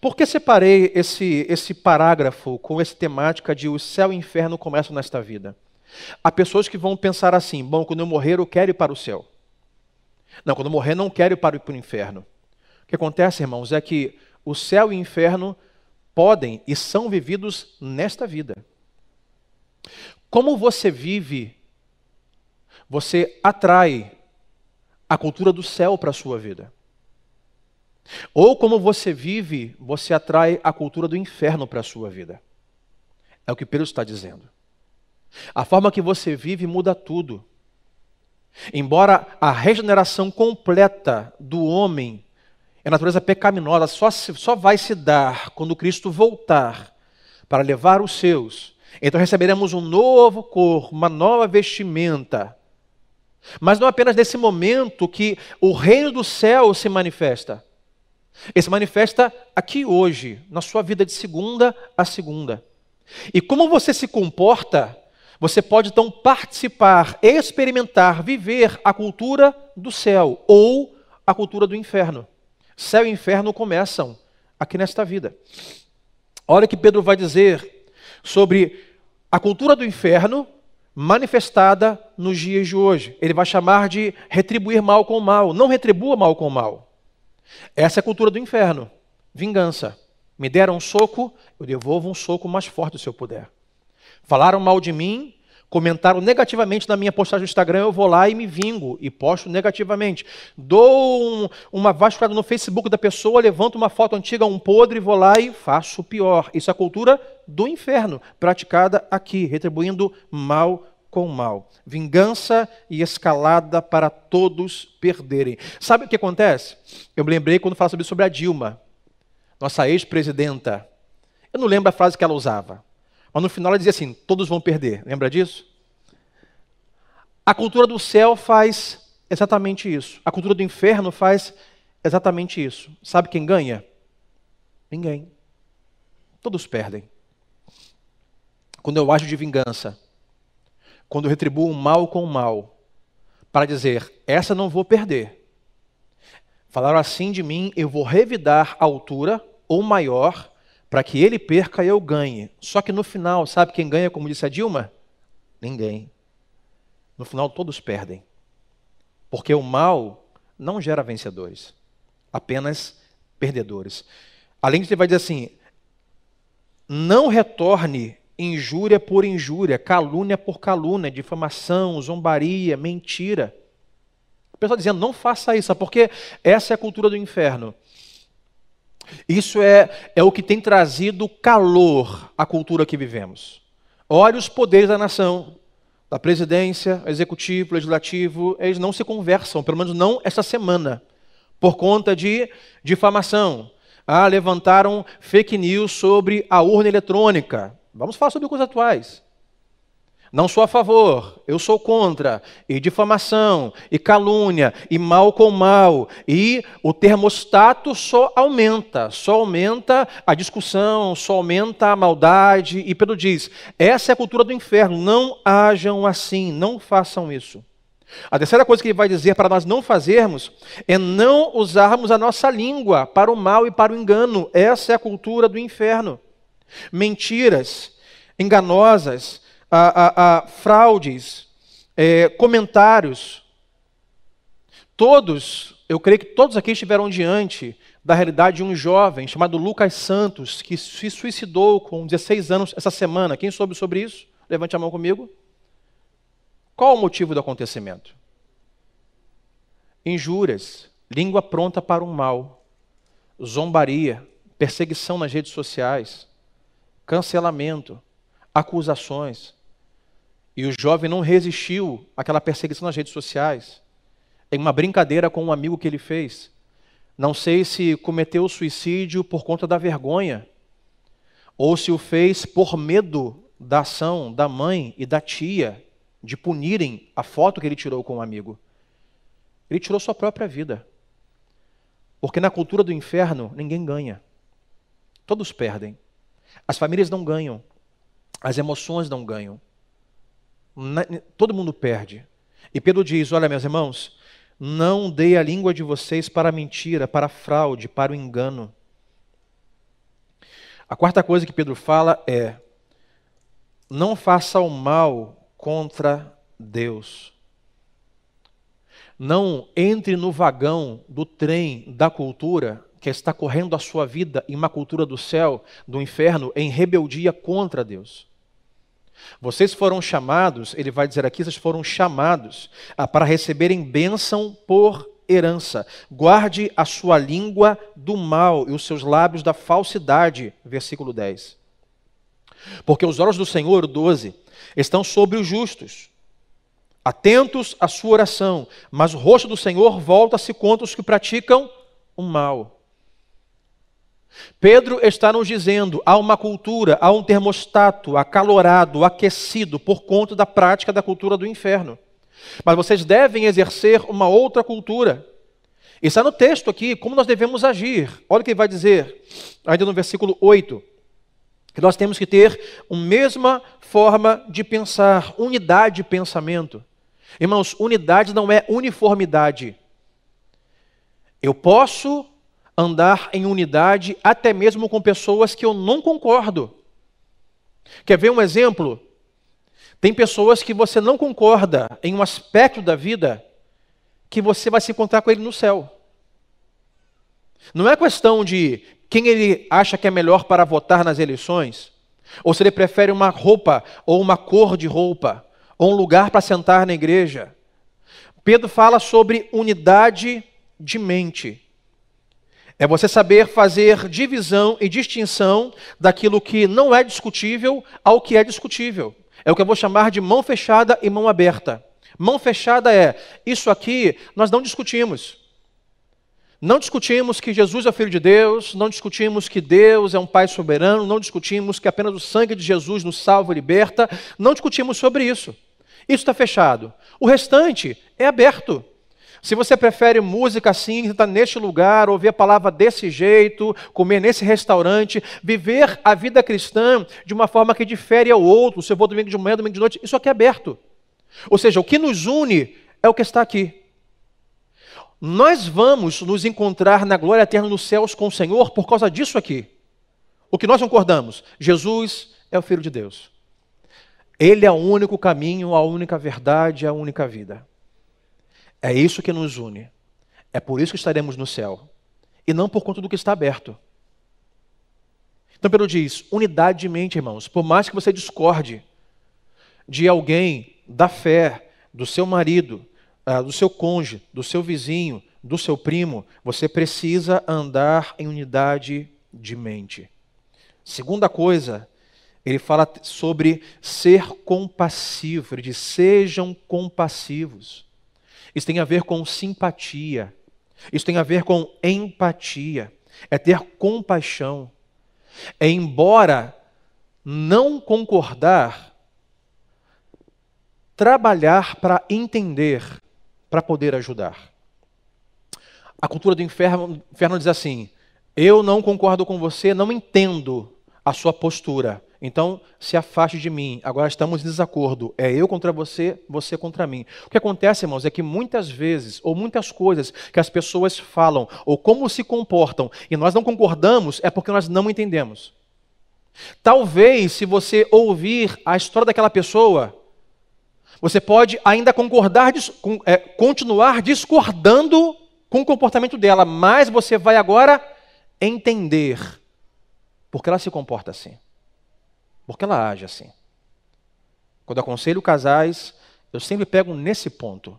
Por que separei esse, esse parágrafo com essa temática de o céu e o inferno começam nesta vida? Há pessoas que vão pensar assim: bom, quando eu morrer, eu quero ir para o céu. Não, quando eu morrer, não quero ir para o inferno. O que acontece, irmãos, é que o céu e o inferno podem e são vividos nesta vida. Como você vive, você atrai a cultura do céu para a sua vida. Ou como você vive, você atrai a cultura do inferno para a sua vida. É o que Pedro está dizendo. A forma que você vive muda tudo. Embora a regeneração completa do homem, a natureza pecaminosa, só, só vai se dar quando Cristo voltar para levar os seus. Então receberemos um novo corpo, uma nova vestimenta. Mas não apenas nesse momento que o reino do céu se manifesta. Ele se manifesta aqui hoje, na sua vida de segunda a segunda. E como você se comporta, você pode então participar, experimentar, viver a cultura do céu ou a cultura do inferno. Céu e inferno começam aqui nesta vida. Olha o que Pedro vai dizer sobre a cultura do inferno manifestada nos dias de hoje. Ele vai chamar de retribuir mal com mal. Não retribua mal com mal. Essa é a cultura do inferno. Vingança. Me deram um soco, eu devolvo um soco mais forte se eu puder. Falaram mal de mim, comentaram negativamente na minha postagem no Instagram, eu vou lá e me vingo e posto negativamente. Dou um, uma vasculhada no Facebook da pessoa, levanto uma foto antiga, um podre, vou lá e faço o pior. Isso é a cultura do inferno, praticada aqui, retribuindo mal com mal. Vingança e escalada para todos perderem. Sabe o que acontece? Eu me lembrei quando falava sobre a Dilma, nossa ex-presidenta. Eu não lembro a frase que ela usava. Mas no final ela dizia assim: todos vão perder. Lembra disso? A cultura do céu faz exatamente isso. A cultura do inferno faz exatamente isso. Sabe quem ganha? Ninguém. Todos perdem. Quando eu ajo de vingança, quando retribuo o mal com mal, para dizer, essa não vou perder. Falaram assim de mim, eu vou revidar a altura ou maior, para que ele perca e eu ganhe. Só que no final, sabe quem ganha, como disse a Dilma? Ninguém. No final, todos perdem. Porque o mal não gera vencedores, apenas perdedores. Além disso, ele vai dizer assim: não retorne injúria por injúria, calúnia por calúnia, difamação, zombaria, mentira. O pessoal dizendo, não faça isso, porque essa é a cultura do inferno. Isso é, é o que tem trazido calor à cultura que vivemos. Olha os poderes da nação, da presidência, executivo, legislativo, eles não se conversam, pelo menos não esta semana, por conta de difamação. Ah, levantaram fake news sobre a urna eletrônica. Vamos falar sobre coisas atuais. Não sou a favor, eu sou contra, e difamação, e calúnia, e mal com mal, e o termostato só aumenta, só aumenta a discussão, só aumenta a maldade, e Pedro diz: essa é a cultura do inferno, não hajam assim, não façam isso. A terceira coisa que ele vai dizer para nós não fazermos é não usarmos a nossa língua para o mal e para o engano, essa é a cultura do inferno mentiras enganosas, a, a, a fraudes, é, comentários. Todos, eu creio que todos aqui estiveram diante da realidade de um jovem chamado Lucas Santos, que se suicidou com 16 anos essa semana. Quem soube sobre isso? Levante a mão comigo. Qual o motivo do acontecimento? Injúrias, língua pronta para o mal, zombaria, perseguição nas redes sociais, cancelamento, acusações. E o jovem não resistiu àquela perseguição nas redes sociais. Em uma brincadeira com um amigo que ele fez. Não sei se cometeu suicídio por conta da vergonha, ou se o fez por medo da ação da mãe e da tia de punirem a foto que ele tirou com um amigo. Ele tirou sua própria vida. Porque na cultura do inferno ninguém ganha. Todos perdem. As famílias não ganham. As emoções não ganham. Todo mundo perde. E Pedro diz: Olha, meus irmãos, não dei a língua de vocês para a mentira, para a fraude, para o engano. A quarta coisa que Pedro fala é: não faça o mal contra Deus. Não entre no vagão do trem da cultura que está correndo a sua vida em uma cultura do céu, do inferno, em rebeldia contra Deus. Vocês foram chamados, ele vai dizer aqui, vocês foram chamados para receberem bênção por herança. Guarde a sua língua do mal e os seus lábios da falsidade. Versículo 10. Porque os olhos do Senhor, 12, estão sobre os justos, atentos à sua oração, mas o rosto do Senhor volta-se contra os que praticam o mal. Pedro está nos dizendo: há uma cultura, há um termostato acalorado, aquecido por conta da prática da cultura do inferno. Mas vocês devem exercer uma outra cultura. Está no texto aqui, como nós devemos agir. Olha o que ele vai dizer, ainda no versículo 8. Que nós temos que ter a mesma forma de pensar, unidade de pensamento. Irmãos, unidade não é uniformidade. Eu posso andar em unidade até mesmo com pessoas que eu não concordo. Quer ver um exemplo? Tem pessoas que você não concorda em um aspecto da vida que você vai se encontrar com ele no céu. Não é questão de quem ele acha que é melhor para votar nas eleições, ou se ele prefere uma roupa ou uma cor de roupa, ou um lugar para sentar na igreja. Pedro fala sobre unidade de mente. É você saber fazer divisão e distinção daquilo que não é discutível ao que é discutível. É o que eu vou chamar de mão fechada e mão aberta. Mão fechada é isso aqui nós não discutimos. Não discutimos que Jesus é Filho de Deus, não discutimos que Deus é um Pai soberano, não discutimos que apenas o sangue de Jesus nos salva e liberta, não discutimos sobre isso. Isso está fechado. O restante é aberto. Se você prefere música assim, estar tá neste lugar, ouvir a palavra desse jeito, comer nesse restaurante, viver a vida cristã de uma forma que difere ao outro, se eu vou domingo de manhã, domingo de noite, isso aqui é aberto. Ou seja, o que nos une é o que está aqui. Nós vamos nos encontrar na glória eterna nos céus com o Senhor por causa disso aqui. O que nós concordamos? Jesus é o Filho de Deus. Ele é o único caminho, a única verdade, a única vida. É isso que nos une. É por isso que estaremos no céu. E não por conta do que está aberto. Então Pedro diz: unidade de mente, irmãos. Por mais que você discorde de alguém da fé, do seu marido, ah, do seu cônjuge, do seu vizinho, do seu primo, você precisa andar em unidade de mente. Segunda coisa, ele fala sobre ser compassivo. Ele diz: sejam compassivos. Isso tem a ver com simpatia. Isso tem a ver com empatia. É ter compaixão. É, embora não concordar, trabalhar para entender, para poder ajudar. A cultura do inferno, inferno diz assim: eu não concordo com você, não entendo a sua postura. Então, se afaste de mim. Agora estamos em desacordo. É eu contra você, você contra mim. O que acontece, irmãos, é que muitas vezes, ou muitas coisas que as pessoas falam, ou como se comportam, e nós não concordamos, é porque nós não entendemos. Talvez, se você ouvir a história daquela pessoa, você pode ainda concordar, é, continuar discordando com o comportamento dela, mas você vai agora entender porque ela se comporta assim. Porque ela age assim. Quando aconselho casais, eu sempre pego nesse ponto.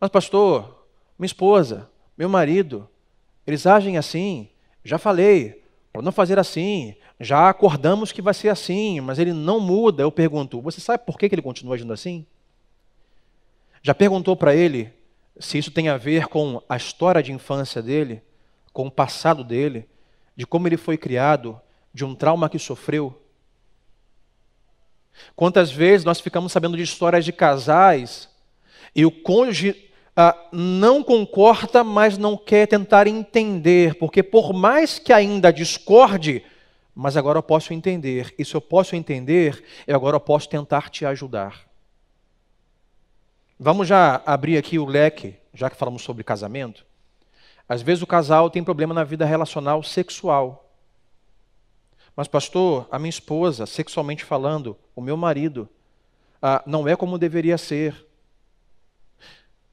Mas, pastor, minha esposa, meu marido, eles agem assim. Já falei, para não fazer assim. Já acordamos que vai ser assim, mas ele não muda. Eu pergunto, você sabe por que ele continua agindo assim? Já perguntou para ele se isso tem a ver com a história de infância dele, com o passado dele, de como ele foi criado, de um trauma que sofreu. Quantas vezes nós ficamos sabendo de histórias de casais e o cônjuge ah, não concorda, mas não quer tentar entender, porque por mais que ainda discorde, mas agora eu posso entender. E se eu posso entender, eu agora posso tentar te ajudar. Vamos já abrir aqui o leque, já que falamos sobre casamento. Às vezes o casal tem problema na vida relacional sexual. Mas, pastor, a minha esposa, sexualmente falando, o meu marido, ah, não é como deveria ser.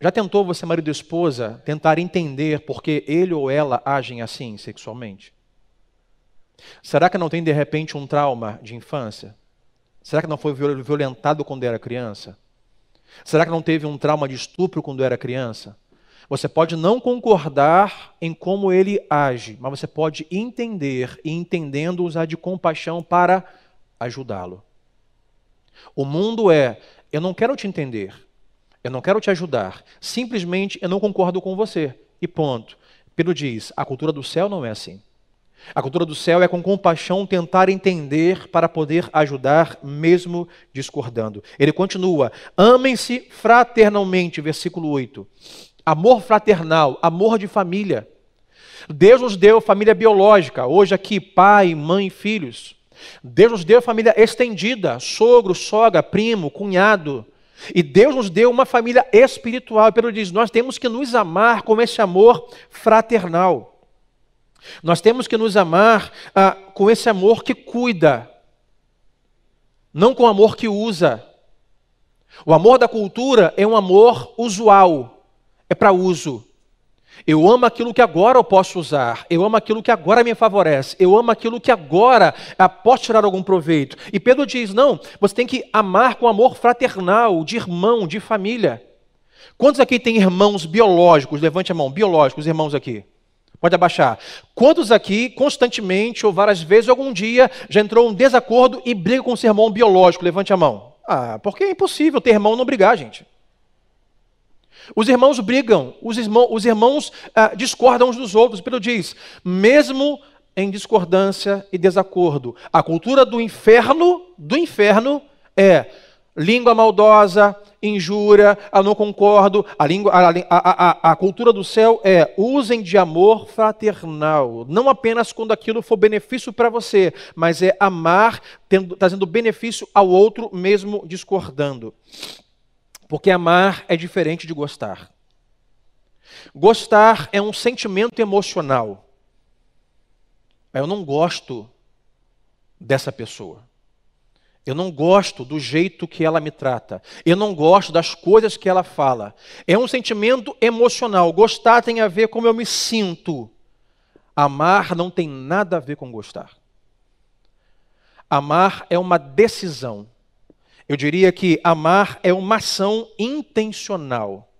Já tentou você, marido e esposa, tentar entender por que ele ou ela agem assim sexualmente? Será que não tem, de repente, um trauma de infância? Será que não foi violentado quando era criança? Será que não teve um trauma de estupro quando era criança? Você pode não concordar em como ele age, mas você pode entender e, entendendo, usar de compaixão para ajudá-lo. O mundo é: eu não quero te entender, eu não quero te ajudar, simplesmente eu não concordo com você. E ponto. Pedro diz: a cultura do céu não é assim. A cultura do céu é com compaixão tentar entender para poder ajudar, mesmo discordando. Ele continua: amem-se fraternalmente, versículo 8 amor fraternal, amor de família. Deus nos deu família biológica, hoje aqui, pai, mãe, filhos. Deus nos deu família estendida, sogro, sogra, primo, cunhado. E Deus nos deu uma família espiritual. Pedro diz: nós temos que nos amar com esse amor fraternal. Nós temos que nos amar ah, com esse amor que cuida, não com o amor que usa. O amor da cultura é um amor usual é para uso. Eu amo aquilo que agora eu posso usar. Eu amo aquilo que agora me favorece. Eu amo aquilo que agora posso tirar algum proveito. E Pedro diz: não, você tem que amar com amor fraternal, de irmão, de família. Quantos aqui têm irmãos biológicos? Levante a mão, biológicos, irmãos aqui. Pode abaixar. Quantos aqui, constantemente ou várias vezes, algum dia, já entrou um desacordo e briga com seu irmão biológico? Levante a mão. Ah, porque é impossível ter irmão não brigar, gente. Os irmãos brigam, os irmãos, os irmãos ah, discordam uns dos outros. Pedro diz: mesmo em discordância e desacordo, a cultura do inferno, do inferno, é língua maldosa, injúria, a não concordo. A, língua, a, a, a, cultura do céu é usem de amor fraternal, não apenas quando aquilo for benefício para você, mas é amar tendo, trazendo benefício ao outro, mesmo discordando. Porque amar é diferente de gostar. Gostar é um sentimento emocional. Eu não gosto dessa pessoa. Eu não gosto do jeito que ela me trata. Eu não gosto das coisas que ela fala. É um sentimento emocional. Gostar tem a ver com como eu me sinto. Amar não tem nada a ver com gostar. Amar é uma decisão. Eu diria que amar é uma ação intencional.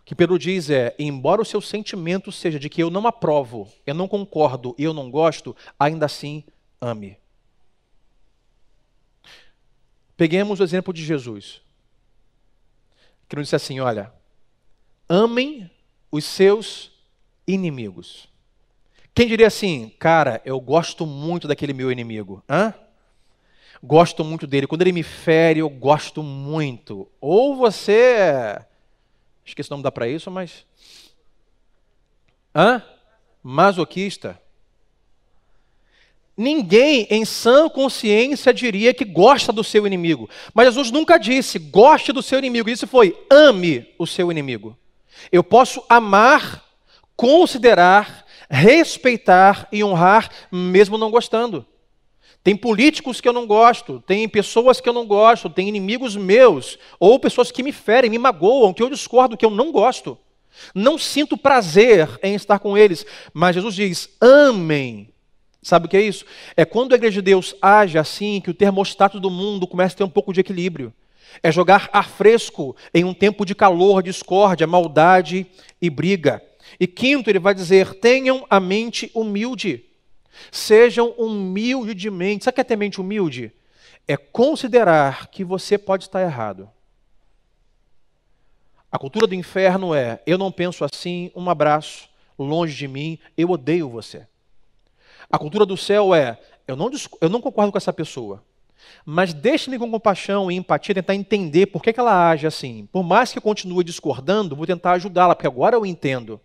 O que Pedro diz é: embora o seu sentimento seja de que eu não aprovo, eu não concordo e eu não gosto, ainda assim ame. Peguemos o exemplo de Jesus, que nos disse assim: olha, amem os seus inimigos. Quem diria assim, cara, eu gosto muito daquele meu inimigo? Hã? Gosto muito dele. Quando ele me fere, eu gosto muito. Ou você. Esqueci o nome dá para isso, mas. Hã? Masoquista. Ninguém em sã consciência diria que gosta do seu inimigo. Mas Jesus nunca disse, goste do seu inimigo. Isso foi, ame o seu inimigo. Eu posso amar, considerar, respeitar e honrar, mesmo não gostando. Tem políticos que eu não gosto, tem pessoas que eu não gosto, tem inimigos meus, ou pessoas que me ferem, me magoam, que eu discordo, que eu não gosto. Não sinto prazer em estar com eles, mas Jesus diz: amem. Sabe o que é isso? É quando a igreja de Deus age assim que o termostato do mundo começa a ter um pouco de equilíbrio. É jogar ar fresco em um tempo de calor, discórdia, maldade e briga. E quinto, ele vai dizer: tenham a mente humilde. Sejam humildes de mente. Sabe o que é ter mente humilde? É considerar que você pode estar errado. A cultura do inferno é: eu não penso assim, um abraço, longe de mim, eu odeio você. A cultura do céu é: eu não, eu não concordo com essa pessoa, mas deixe-me com compaixão e empatia tentar entender por que, que ela age assim. Por mais que eu continue discordando, vou tentar ajudá-la, porque agora eu entendo.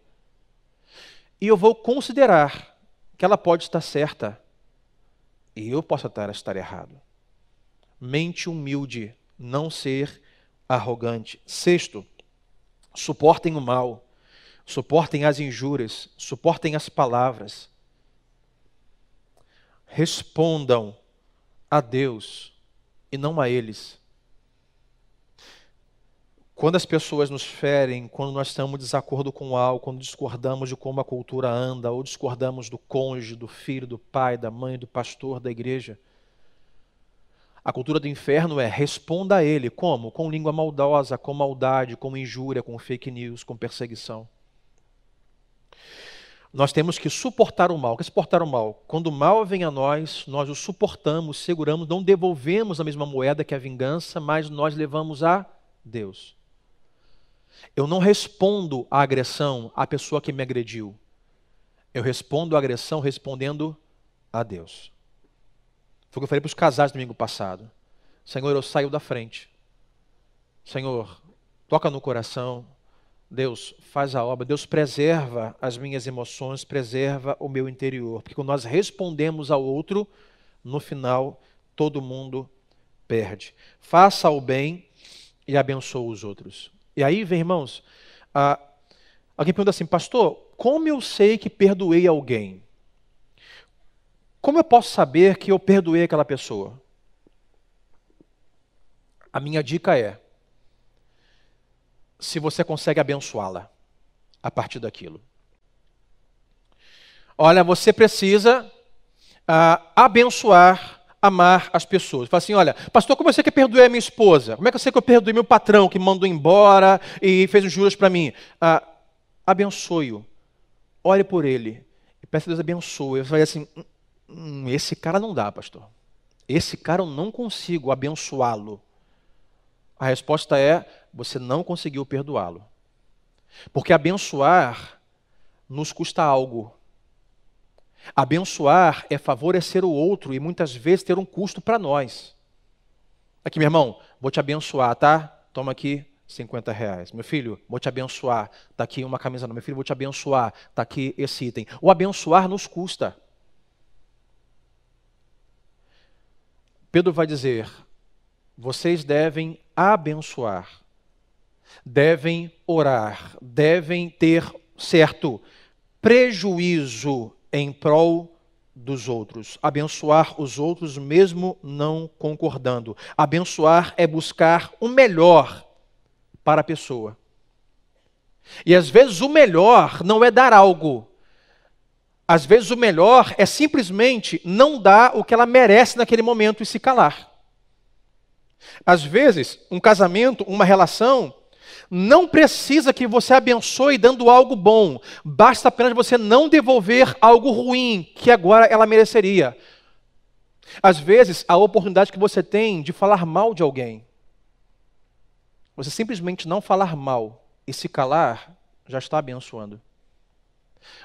E eu vou considerar que ela pode estar certa e eu posso estar, estar errado. Mente humilde, não ser arrogante. Sexto, suportem o mal, suportem as injúrias, suportem as palavras. respondam a Deus e não a eles. Quando as pessoas nos ferem, quando nós estamos em desacordo com algo, quando discordamos de como a cultura anda, ou discordamos do cônjuge, do filho, do pai, da mãe, do pastor, da igreja, a cultura do inferno é responda a ele. Como? Com língua maldosa, com maldade, com injúria, com fake news, com perseguição. Nós temos que suportar o mal. O que é suportar o mal? Quando o mal vem a nós, nós o suportamos, seguramos, não devolvemos a mesma moeda que a vingança, mas nós levamos a Deus. Eu não respondo à agressão à pessoa que me agrediu. Eu respondo à agressão respondendo a Deus. Foi o que eu falei para os casais domingo passado. Senhor, eu saio da frente. Senhor, toca no coração. Deus faz a obra. Deus preserva as minhas emoções, preserva o meu interior. Porque quando nós respondemos ao outro, no final, todo mundo perde. Faça o bem e abençoe os outros. E aí, vem, irmãos, ah, alguém pergunta assim, pastor, como eu sei que perdoei alguém? Como eu posso saber que eu perdoei aquela pessoa? A minha dica é: se você consegue abençoá-la a partir daquilo. Olha, você precisa uh, abençoar, amar as pessoas. Fala assim: olha, pastor, como eu sei que eu perdoei a minha esposa? Como é que eu sei que eu perdoei meu patrão que mandou embora e fez os juros para mim? Uh, Abençoe-o. Olhe por ele. E peça a Deus abençoe. Eu falei assim: Hum, esse cara não dá, pastor. Esse cara eu não consigo abençoá-lo. A resposta é: você não conseguiu perdoá-lo. Porque abençoar nos custa algo. Abençoar é favorecer o outro e muitas vezes ter um custo para nós. Aqui, meu irmão, vou te abençoar, tá? Toma aqui 50 reais. Meu filho, vou te abençoar. Está aqui uma camisa. Meu filho, vou te abençoar. Está aqui esse item. O abençoar nos custa. Pedro vai dizer: vocês devem abençoar, devem orar, devem ter certo prejuízo em prol dos outros. Abençoar os outros mesmo não concordando. Abençoar é buscar o melhor para a pessoa. E às vezes o melhor não é dar algo, às vezes o melhor é simplesmente não dar o que ela merece naquele momento e se calar. Às vezes, um casamento, uma relação, não precisa que você abençoe dando algo bom, basta apenas você não devolver algo ruim que agora ela mereceria. Às vezes, a oportunidade que você tem de falar mal de alguém, você simplesmente não falar mal e se calar, já está abençoando.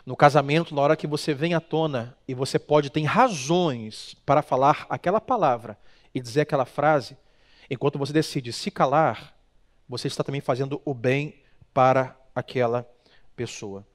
No casamento, na hora que você vem à tona e você pode ter razões para falar aquela palavra e dizer aquela frase, enquanto você decide se calar, você está também fazendo o bem para aquela pessoa.